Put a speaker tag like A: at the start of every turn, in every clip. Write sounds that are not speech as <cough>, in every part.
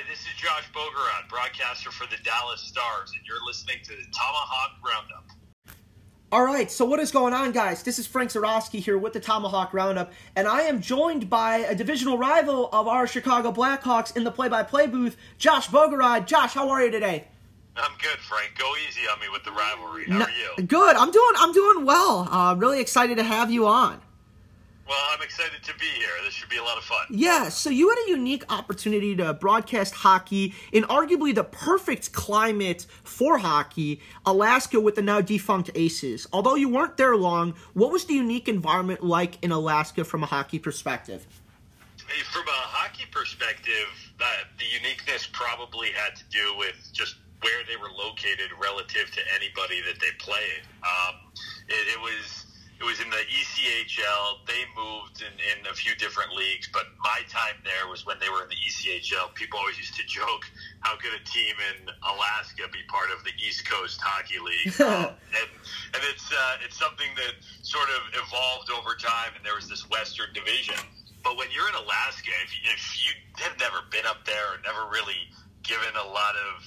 A: Hi, this is Josh Bogorad, broadcaster for the Dallas Stars, and you're listening to the Tomahawk Roundup.
B: All right, so what is going on, guys? This is Frank Zarowski here with the Tomahawk Roundup, and I am joined by a divisional rival of our Chicago Blackhawks in the play-by-play booth, Josh Bogorad. Josh, how are you today?
A: I'm good, Frank. Go easy on me with the rivalry. How
B: No-
A: are you?
B: Good. I'm doing. I'm doing well. Uh, really excited to have you on.
A: Well, I'm excited to be here. This should be a lot of fun.
B: Yeah, so you had a unique opportunity to broadcast hockey in arguably the perfect climate for hockey, Alaska with the now defunct Aces. Although you weren't there long, what was the unique environment like in Alaska from a hockey perspective?
A: Hey, From a hockey perspective, uh, the uniqueness probably had to do with just where they were located relative to anybody that they played. Um, it, it was it was in the ECHL. They moved in, in a few different leagues, but my time there was when they were in the ECHL. People always used to joke, "How could a team in Alaska be part of the East Coast Hockey League?" um, <laughs> and and it's uh, it's something that sort of evolved over time, and there was this Western Division. But when you're in Alaska, if you, if you have never been up there or never really given a lot of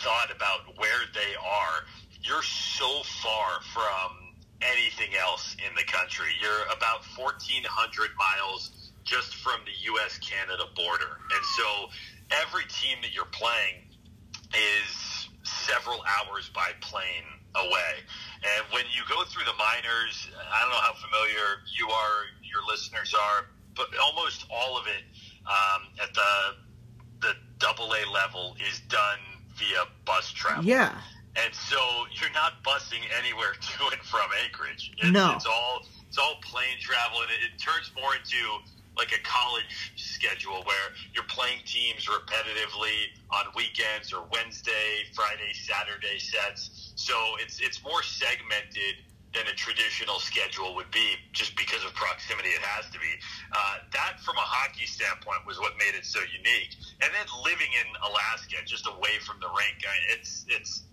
A: thought about where they are, you're so far from anything else in the country. You're about 1,400 miles just from the U.S. Canada border. And so every team that you're playing is several hours by plane away. And when you go through the minors, I don't know how familiar you are, your listeners are, but almost all of it um, at the the double A level is done via bus travel.
B: Yeah.
A: And so you're not busing anywhere <laughs> to and from Anchorage. It's,
B: No.
A: it's all it's all plane travel, and it, it turns more into like a college schedule where you're playing teams repetitively on weekends or Wednesday, Friday, Saturday sets. So it's it's more segmented than a traditional schedule would be, just because of proximity. It has to be. Uh, that, from a hockey standpoint, was what made it so unique. And then living in Alaska, just away from the rink, I mean, it's it's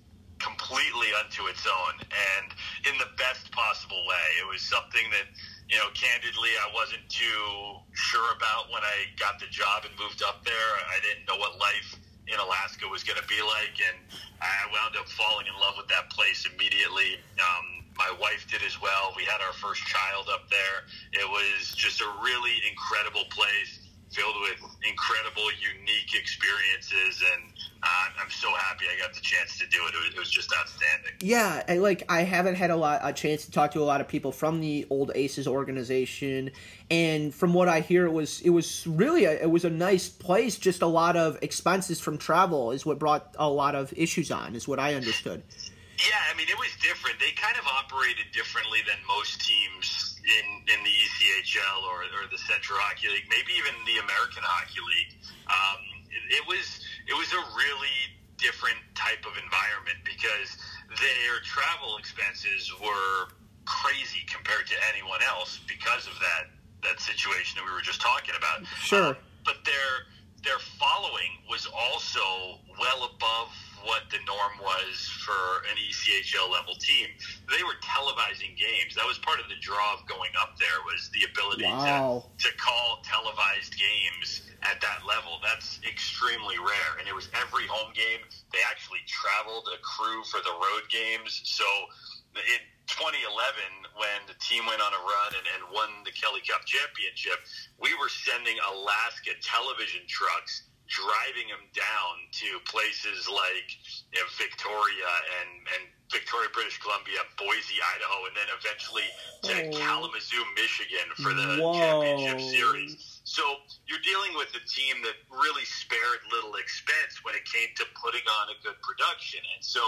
A: completely unto its own and in the best possible way. It was something that, you know, candidly, I wasn't too sure about when I got the job and moved up there. I didn't know what life in Alaska was going to be like, and I wound up falling in love with that place immediately. Um, my wife did as well. We had our first child up there. It was just a really incredible place filled with incredible, unique experiences, and I'm so happy I got the chance to do it. It was, it was just outstanding.
B: Yeah, I, like I haven't had a lot a chance to talk to a lot of people from the old Aces organization, and from what I hear, it was it was really a, it was a nice place. Just a lot of expenses from travel is what brought a lot of issues on, is what I understood.
A: Yeah, I mean, it was different. They kind of operated differently than most teams in, in the ECHL or, or the Central Hockey League, maybe even the American Hockey League. Um, it, it was it was a really different type of environment because their travel expenses were crazy compared to anyone else because of that that situation that we were just talking about.
B: Sure.
A: Um, but their their following was also well above what the norm was for an ECHL level team. They were televising games. That was part of the draw of going up there was the ability
B: Wow.
A: to to call televised games at that level. That's extremely rare. And it was every home game. They actually traveled a crew for the road games. So in 2011, when the team went on a run and, and won the Kelly Cup championship, we were sending Alaska television trucks driving them down to places like you know, Victoria and, and Victoria, British Columbia, Boise, Idaho, and then eventually to
B: Oh.
A: Kalamazoo, Michigan for the
B: Whoa.
A: championship series. So you're dealing with a team that really spared little expense when it came to putting on a good production. And so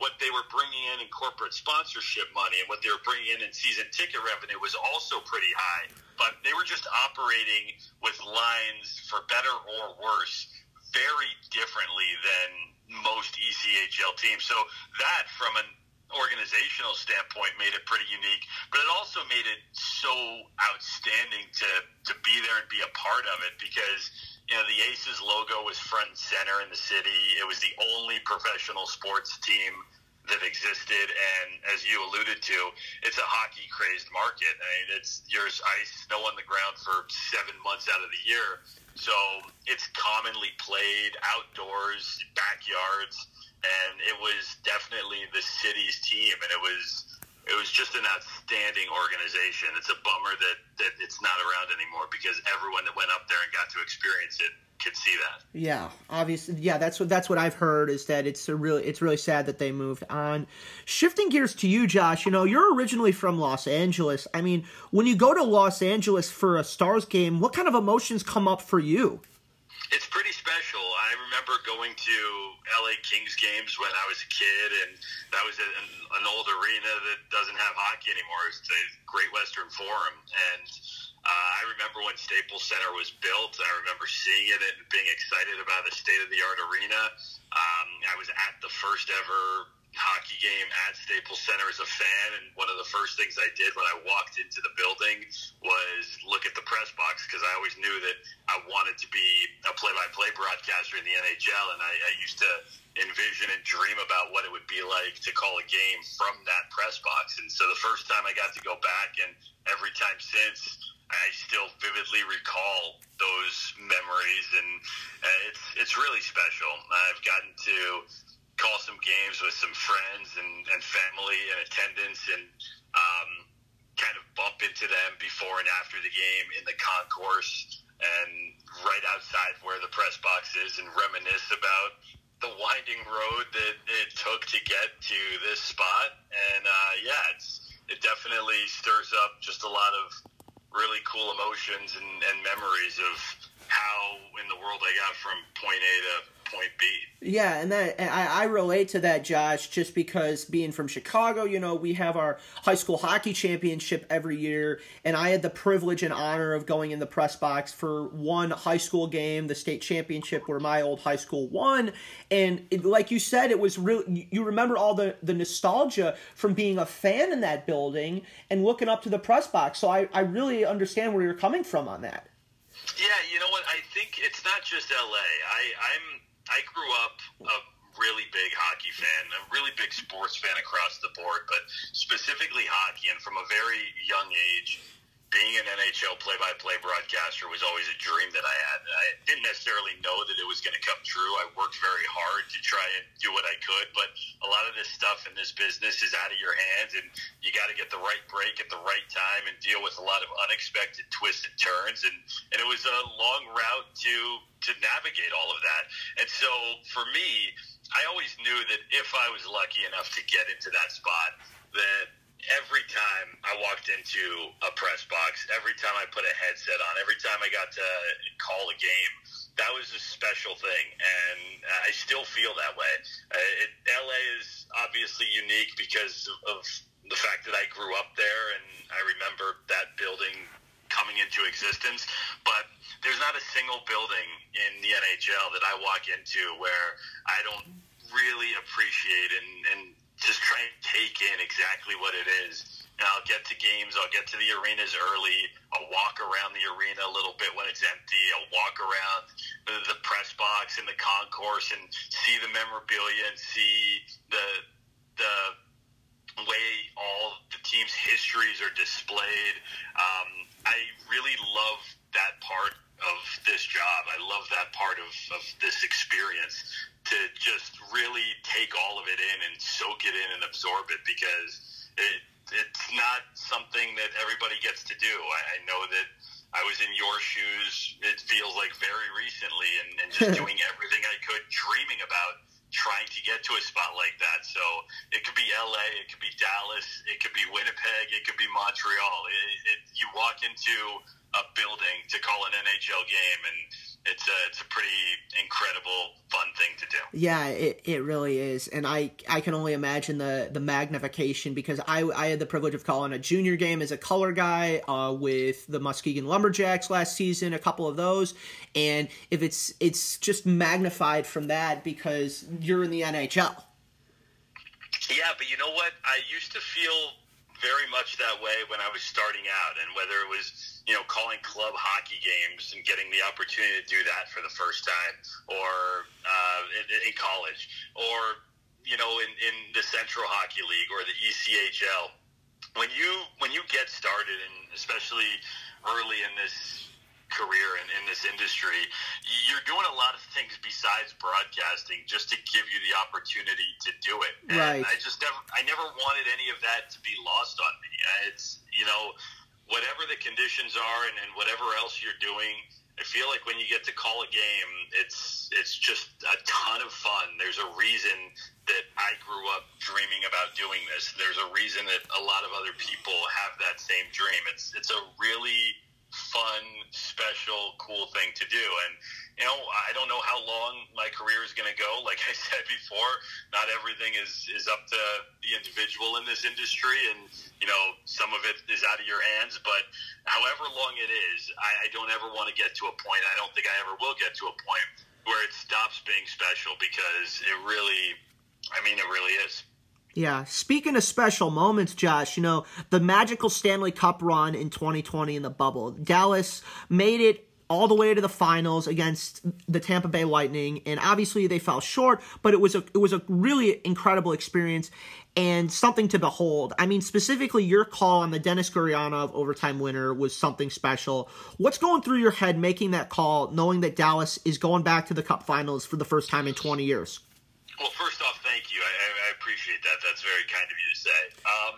A: what they were bringing in in corporate sponsorship money and what they were bringing in in season ticket revenue was also pretty high. But they were just operating with lines, for better or worse, very differently than most ECHL teams. So that, from an organizational standpoint made it pretty unique, but it also made it so outstanding to to be there and be a part of it because you know the Aces logo was front and center in the city. It was the only professional sports team that existed, and as you alluded to, it's a hockey crazed market. I mean, it's there's ice, snow on the ground for seven months out of the year, so it's commonly played outdoors, backyards, and it was definitely the city's team, and it was it was just an outstanding organization. It's a bummer that, that it's not around anymore because everyone that went up there and got to experience it could see that.
B: Yeah, obviously, yeah. That's what that's what I've heard is that it's a really it's really sad that they moved on. Shifting gears to you, Josh. You know, you're originally from Los Angeles. I mean, when you go to Los Angeles for a Stars game, what kind of emotions come up for you?
A: It's pretty special. Remember going to LA Kings games when I was a kid, and that was an, an old arena that doesn't have hockey anymore. It's the Great Western Forum, and uh, I remember when Staples Center was built. I remember seeing it and being excited about the state of the art arena. Um, I was at the first ever hockey at Staples Center as a fan, and one of the first things I did when I walked into the building was look at the press box because I always knew that I wanted to be a play-by-play broadcaster in the NHL, and I, I used to envision and dream about what it would be like to call a game from that press box. And so the first time I got to go back, and every time since. I still vividly recall those memories, and uh, it's it's really special. I've gotten to call some games with some friends and, and family and attendance and um, kind of bump into them before and after the game in the concourse and right outside where the press box is and reminisce about the winding road that it took to get to this spot. And uh, yeah, it's it definitely stirs up just a lot of really cool emotions and, and memories of how in the world I got from point A to point B.
B: Yeah, and that I, I relate to that, Josh, just because being from Chicago, you know, we have our high school hockey championship every year, and I had the privilege and honor of going in the press box for one high school game, the state championship, where my old high school won. And it, like you said, it was real. You remember all the the nostalgia from being a fan in that building and looking up to the press box. So I I really understand where you're coming from on that.
A: Yeah, you know what? I think it's not just LA. I, I'm I grew up a really big hockey fan, a really big sports fan across the board, but specifically hockey. And from a very young age, being an NHL play-by-play broadcaster was always a dream that I had. I didn't necessarily know that it was going to come true. I worked very hard to try and do what I could, but a lot of this stuff in this business is out of your hands, and you got to get the right break at the right time and deal with a lot of unexpected twists and turns. And and it was a long route to to navigate all of that. And so for me, I always knew that if I was lucky enough to get into that spot, that every time I walked into a press box, every time I put a headset on, every time I got to call a game, that was a special thing, and I still feel that way. Uh, it, LA is obviously unique because of the fact that I grew up there, and I remember that building coming into existence. But there's not a single building in the NHL that I walk into where I don't really appreciate and, and just try and take in exactly what it is. And I'll get to games, I'll get to the arenas early, I'll walk around the arena a little bit when it's empty, I'll walk around the, press box and the concourse and see the memorabilia and see the the way all the team's histories are displayed. Um, I really love that part of this job. I love that part of, of this experience to just really take all of it in and soak it in and absorb it because it, it's not something that everybody gets to do. I, I know that I was in your shoes, it feels like very recently, and, and just <laughs> doing everything I could, dreaming about trying to get to a spot like that. So it could be LA, it could be Dallas, it could be Winnipeg, it could be Montreal. It, it, you walk into a building to call an NHL game, and it's a it's a pretty incredible fun thing to do.
B: Yeah, it, it really is, and I I can only imagine the the magnification because I I had the privilege of calling a junior game as a color guy uh, with the Muskegon Lumberjacks last season, a couple of those, and if it's it's just magnified from that because you're in the NHL.
A: Yeah, but you know what? I used to feel very much that way when I was starting out, and whether it was you know calling club hockey games and getting the opportunity to do that for the first time, or uh, in, in college, or you know, in, in the Central Hockey League or the ECHL, when you when you get started, and especially early in this career and in this industry, you're doing a lot of things besides broadcasting just to give you the opportunity to do it.
B: Right.
A: And I just never, I never wanted any of that to be lost on me. It's you know, whatever the conditions are and, and whatever else you're doing. I feel like when you get to call a game, it's it's just a ton of fun. There's a reason that I grew up dreaming about doing this. There's a reason that a lot of other people have that same dream. It's it's a really fun, special, cool thing to do. And, you know, I don't know how long my career is going to go. Like I <laughs> said before, not everything is, is up to the individual in this industry. And, you know, some of it is out of your hands. But however long it is, I, I don't ever want to get to a point, I don't think I ever will get to a point where it stops being special because it really, I mean, it really is.
B: Yeah, speaking of special moments, Josh, you know, the magical Stanley Cup run in 2020 in the bubble. Dallas made it all the way to the finals against the Tampa Bay Lightning, and obviously they fell short, but it was a it was a really incredible experience and something to behold. I mean, specifically your call on the Denis Gurianov overtime winner was something special. What's going through your head making that call, knowing that Dallas is going back to the Cup Finals for the first time in 20 years?
A: Well, first off, thank you. I, I appreciate that. That's very kind of you to say. Um,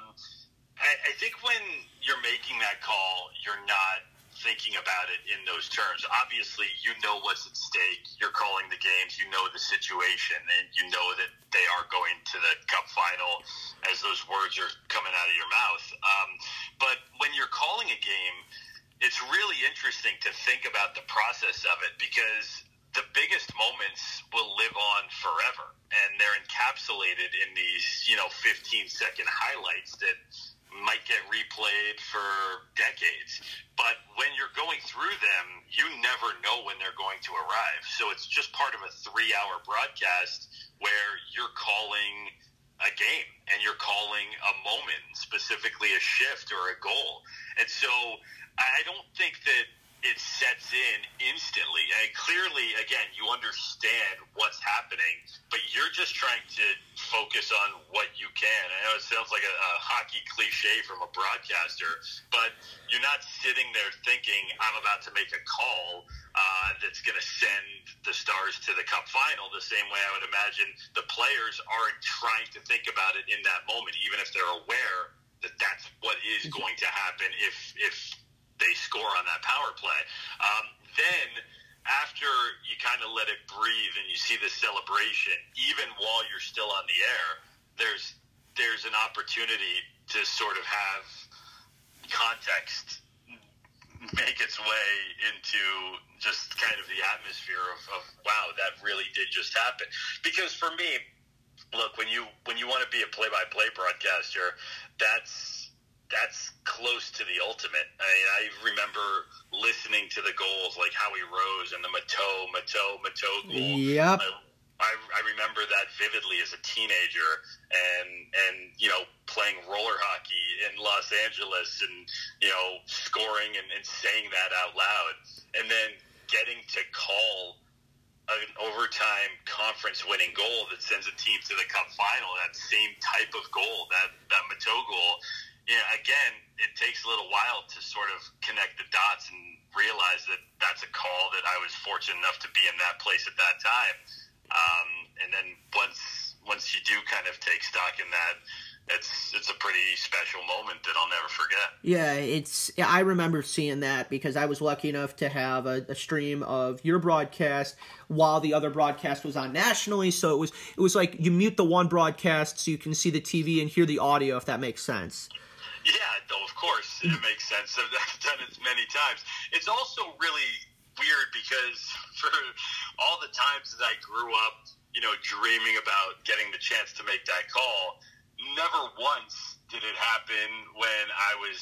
A: I, I think when you're making that call, you're not thinking about it in those terms. Obviously, you know what's at stake. You're calling the games. You know the situation, and you know that they are going to the Cup final as those words are coming out of your mouth. Um, but when you're calling a game, it's really interesting to think about the process of it because the biggest moments will live on forever and they're encapsulated in these you know 15 second highlights that might get replayed for decades. But when you're going through them you never know when they're going to arrive. So it's just part of a three hour broadcast where you're calling a game and you're calling a moment specifically a shift or a goal. And so i don't think that it sets in instantly. And clearly, again, you understand what's happening, but you're just trying to focus on what you can. I know it sounds like a, a hockey cliche from a broadcaster, but you're not sitting there thinking, I'm about to make a call uh, that's going to send the Stars to the Cup final the same way I would imagine the players aren't trying to think about it in that moment, even if they're aware that that's what is going to happen if if they score on that power play. Um, then after you kind of let it breathe and you see the celebration, even while you're still on the air, there's there's an opportunity to sort of have context make its way into just kind of the atmosphere of, of wow that really did just happen because for me look when you when you want to be a play-by-play broadcaster that's that's close to the ultimate. I mean, I remember listening to the goals like Howie Rose and the Matteau, Matteau, Matteau goal.
B: Yep.
A: I, I, I remember that vividly as a teenager, and and you know playing roller hockey in Los Angeles, and you know scoring and, and saying that out loud, and then getting to call an overtime conference winning goal that sends a team to the cup final. That same type of goal, that that Matteau goal yeah, again, it takes a little while to sort of connect the dots and realize that that's a call that I was fortunate enough to be in that place at that time. Um, and then once once you do kind of take stock in that, it's it's a pretty special moment that I'll never forget.
B: Yeah, it's I remember seeing that because I was lucky enough to have a, a, stream of your broadcast while the other broadcast was on nationally. So it was it was like you mute the one broadcast so you can see the TV and hear the audio if that makes sense.
A: Yeah, though of course it mm. makes sense. <laughs> I've done it many times. It's also really weird because <laughs> for all the times that I grew up, you know, dreaming about getting the chance to make that call, never once did it happen when I was,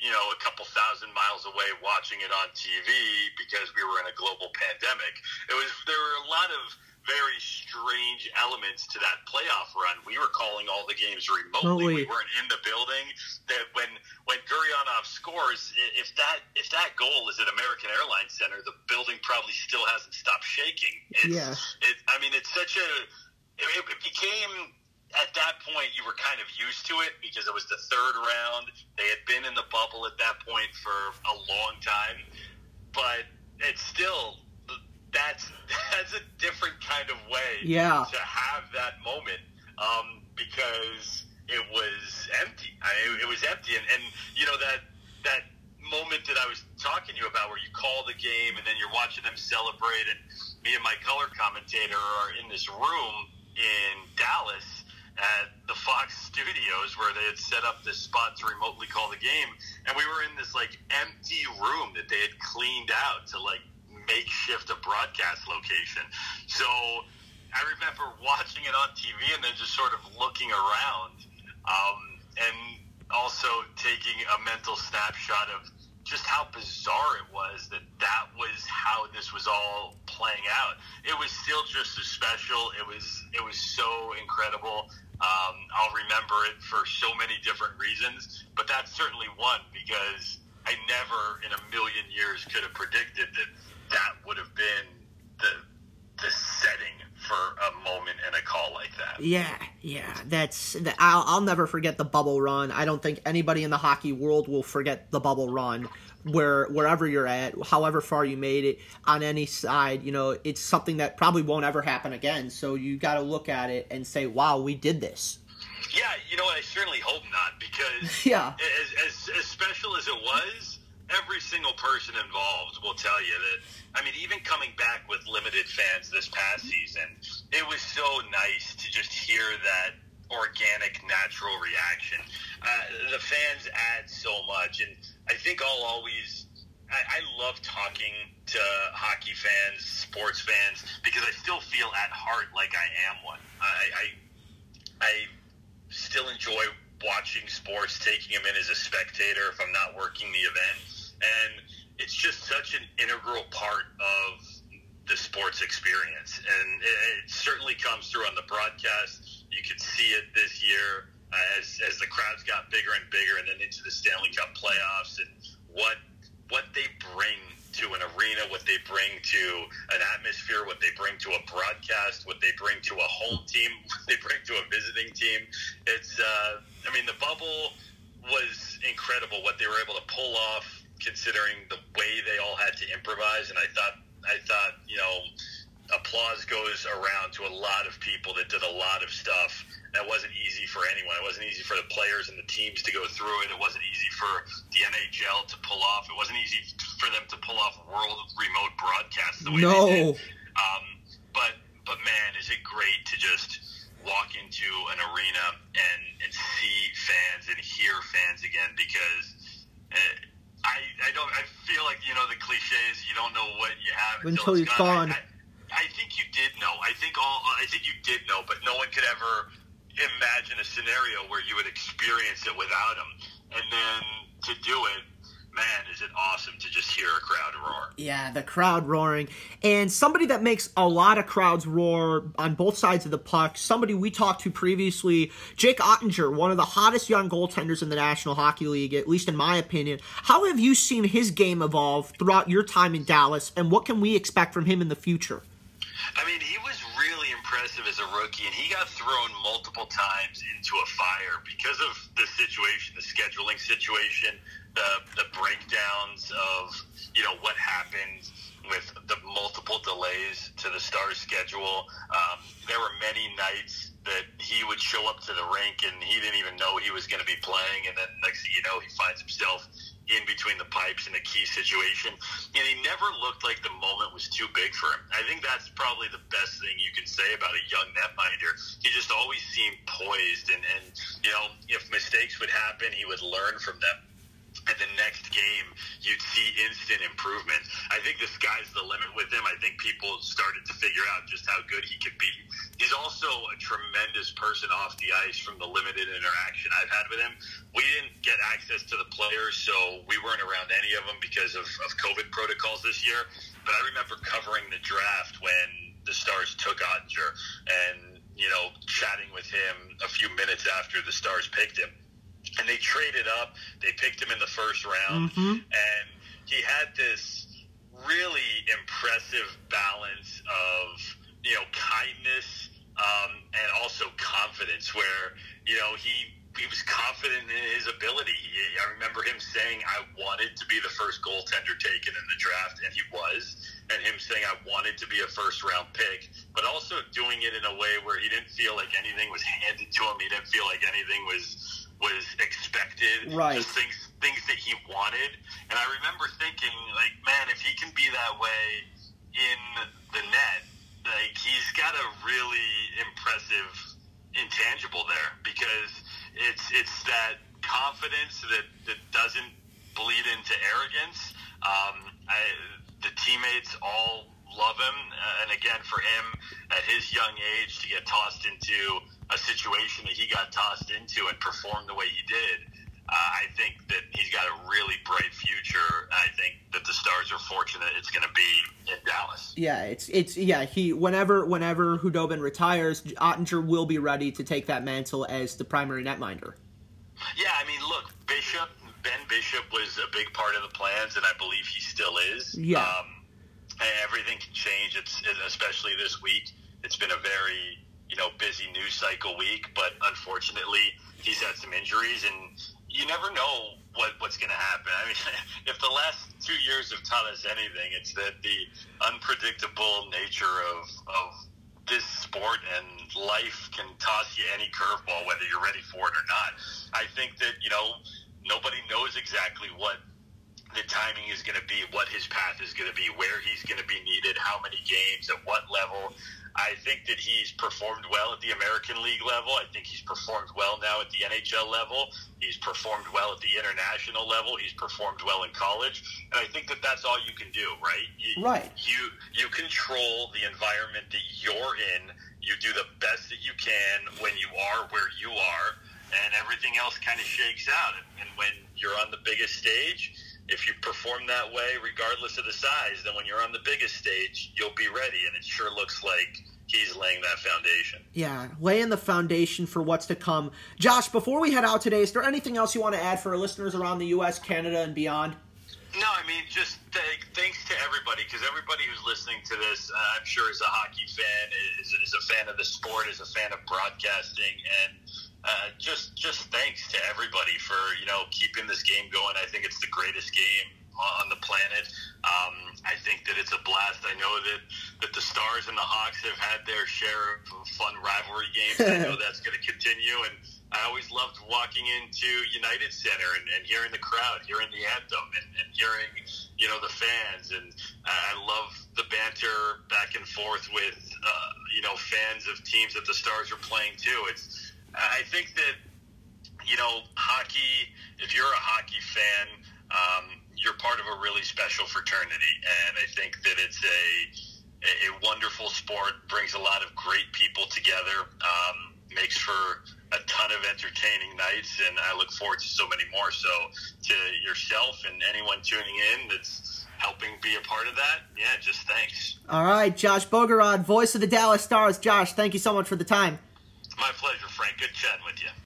A: you know, a couple thousand miles away watching it on TV because we were in a global pandemic. It was there were a lot of very strange elements to that playoff run. We were calling all the games remotely. We weren't in the building. That when when Gurianov scores, if that if that goal is at American Airlines Center, the building probably still hasn't stopped shaking. It's,
B: yeah.
A: It, I mean, it's such a. It, it became at that point, you were kind of used to it because it was the third round. They had been in the bubble at that point for a long time, but it's still that's <laughs> that's a different kind of way
B: yeah.
A: to have that moment um, because it was empty. I, it was empty, and, and you know that that moment that I was talking to you about, where you call the game and then you're watching them celebrate, and me and my color commentator are in this room in Dallas at the Fox studios where they had set up this spot to remotely call the game, and we were in this like empty room that they had cleaned out to like makeshift a broadcast location. So I remember <laughs> watching it on TV and then just sort of looking around, um, and also taking a mental snapshot of just how bizarre it was that that was how this was all playing out. It was still just as special. It was it was so incredible. Um, I'll remember it for so many different reasons, but that's certainly one because I never in a million years could have predicted that that would have been the the setting for a moment and a call like that.
B: Yeah, yeah, that's. I'll, I'll never forget the bubble run. I don't think anybody in the hockey world will forget the bubble run. Where wherever you're at, however far you made it on any side, you know it's something that probably won't ever happen again. So you got to look at it and say, "Wow, we did this."
A: Yeah, you know what? I certainly hope not because <laughs>
B: yeah,
A: as, as, as special as it was, every single person involved will tell you that. I mean, even coming back with limited fans this past season, it was so nice to just hear that organic, natural reaction. Uh, the fans add so much, and I think I'll always. I, I love talking to hockey fans, sports fans, because I still feel at heart like I am one. I, I, I still enjoy watching sports, taking them in as a spectator if I'm not working the event and it's just such an integral part of the sports experience, and it, certainly comes through on the broadcast. You could see it this year uh, as as the crowds got bigger and bigger, and then into the Stanley Cup playoffs, and what what they bring to an arena, what they bring to an atmosphere, what they bring to a broadcast, what they bring to a home team, <laughs> what they bring to a visiting team. It's, uh, I mean, the bubble was incredible what they were able to pull off considering the way they all had to improvise. And I thought, I thought, you know, applause goes around to a lot of people that did a lot of stuff. That wasn't easy for anyone. It wasn't easy for the players and the teams to go through it. It wasn't easy for the NHL to pull off. It wasn't easy for them to pull off world remote broadcasts the way
B: no.
A: they did. Um, but but man, is it great to just walk into an arena and and see fans and hear fans again because. Uh, I, I don't. I feel like you know the cliches. You don't know what you have
B: until, until it's gone.
A: gone. I, I, think you did know. I think all. I think you did know, but no one could ever imagine a scenario where you would experience it without him. And then to do it, man, is it awesome to just hear a crowd roar.
B: Yeah, the crowd roaring. And somebody that makes a lot of crowds roar on both sides of the puck, somebody we talked to previously, Jake Oettinger, one of the hottest young goaltenders in the National Hockey League, at least in my opinion. How have you seen his game evolve throughout your time in Dallas, and what can we expect from him in the future?
A: I mean, he was really impressive as a rookie, and he got thrown multiple times into a fire because of the situation, the scheduling situation, the the breakdowns of you know what happened with the multiple delays to the Stars schedule. Um, there were many nights that he would show up to the rink and he didn't even know he was going to be playing, and then next thing you know, he finds himself in between the pipes in a key situation. And he never looked like the moment was too big for him. I think that's probably the best thing you can say about a young netminder. He just always seemed poised, and, and you know, if mistakes would happen, he would learn from them and the next game you'd see instant improvement. I think the sky's the limit with him. I think people started to figure out just how good he could be. He's also a tremendous person off the ice from the limited interaction I've had with him. We didn't get access to the players, so we weren't around any of them because of, of COVID protocols this year. But I remember covering the draft when the Stars took Oettinger and, you know, chatting with him a few minutes after the Stars picked him and they traded up. They picked him in the first round,
B: mm-hmm.
A: and he had this really impressive balance of you know kindness um, and also confidence where you know he he was confident in his ability. I remember him saying, "I wanted to be the first goaltender taken in the draft," and he was. And him saying, "I wanted to be a first round pick," but also doing it in a way where he didn't feel like anything was handed to him. He didn't feel like anything was was expected.
B: Right.
A: Just things things that he wanted. And I remember thinking, like, man, if he can be that way in the net, like he's got a really impressive intangible there because it's it's that confidence that that doesn't bleed into arrogance. Um, I, the teammates all love him, uh, and again, for him at his young age to get tossed into a situation that he got tossed into and performed the way he did. Uh, I think that he's got a really bright future. I think that the Stars are fortunate it's going to be in Dallas.
B: Yeah, it's it's yeah. He whenever whenever Khudobin retires, Oettinger will be ready to take that mantle as the primary netminder.
A: Yeah, I mean, look, Bishop Ben Bishop was a big part of the plans, and I believe he still is.
B: Yeah.
A: Um, everything can change. It's especially this week. It's been a very you know busy news cycle week, but unfortunately, he's had some injuries, and you never know what what's going to happen. I mean, <laughs> if the last two years have taught us anything, it's that the unpredictable nature of of this sport and life can toss you any curveball, whether you're ready for it or not. I think that you know nobody knows exactly what the timing is going to be, what his path is going to be, where he's going to be needed, how many games, at what level. I think that he's performed well at the American League level. I think he's performed well now at the NHL level. He's performed well at the international level. He's performed well in college, and I think that that's all you can do, right? You,
B: right.
A: You you control the environment that you're in. You do the best that you can when you are where you are, and everything else kind of shakes out. And when you're on the biggest stage if you perform that way, regardless of the size, then when you're on the biggest stage, you'll be ready. And it sure looks like he's laying that foundation.
B: Yeah, laying the foundation for what's to come. Josh, before we head out today, is there anything else you want to add for our listeners around the U.S., Canada, and beyond?
A: No, I mean, just th- thanks to everybody, because everybody who's listening to this, uh, I'm sure is a hockey fan, is, is a fan of the sport, is a fan of broadcasting, and uh, just just thanks to everybody for you know keeping this game going. I think it's the greatest game on the planet. Um, I think that it's a blast. I know that that the Stars and the Hawks have had their share of fun rivalry games. I know <laughs> that's going to continue, and I always loved walking into United Center and, and hearing the crowd, hearing the anthem, and, and hearing you know the fans, and I love the banter back and forth with uh, you know fans of teams that the Stars are playing too. It's I think that you know hockey. If you're a hockey fan, um, you're part of a really special fraternity, and I think that it's a a wonderful sport. Brings a lot of great people together. Um, makes for a ton of entertaining nights, and I look forward to so many more. So, to yourself and anyone tuning in that's helping be a part of that, yeah, just thanks.
B: All right, Josh Bogorad, voice of the Dallas Stars. Josh, thank you so much for the time.
A: My pleasure, Frank. Good chatting with you.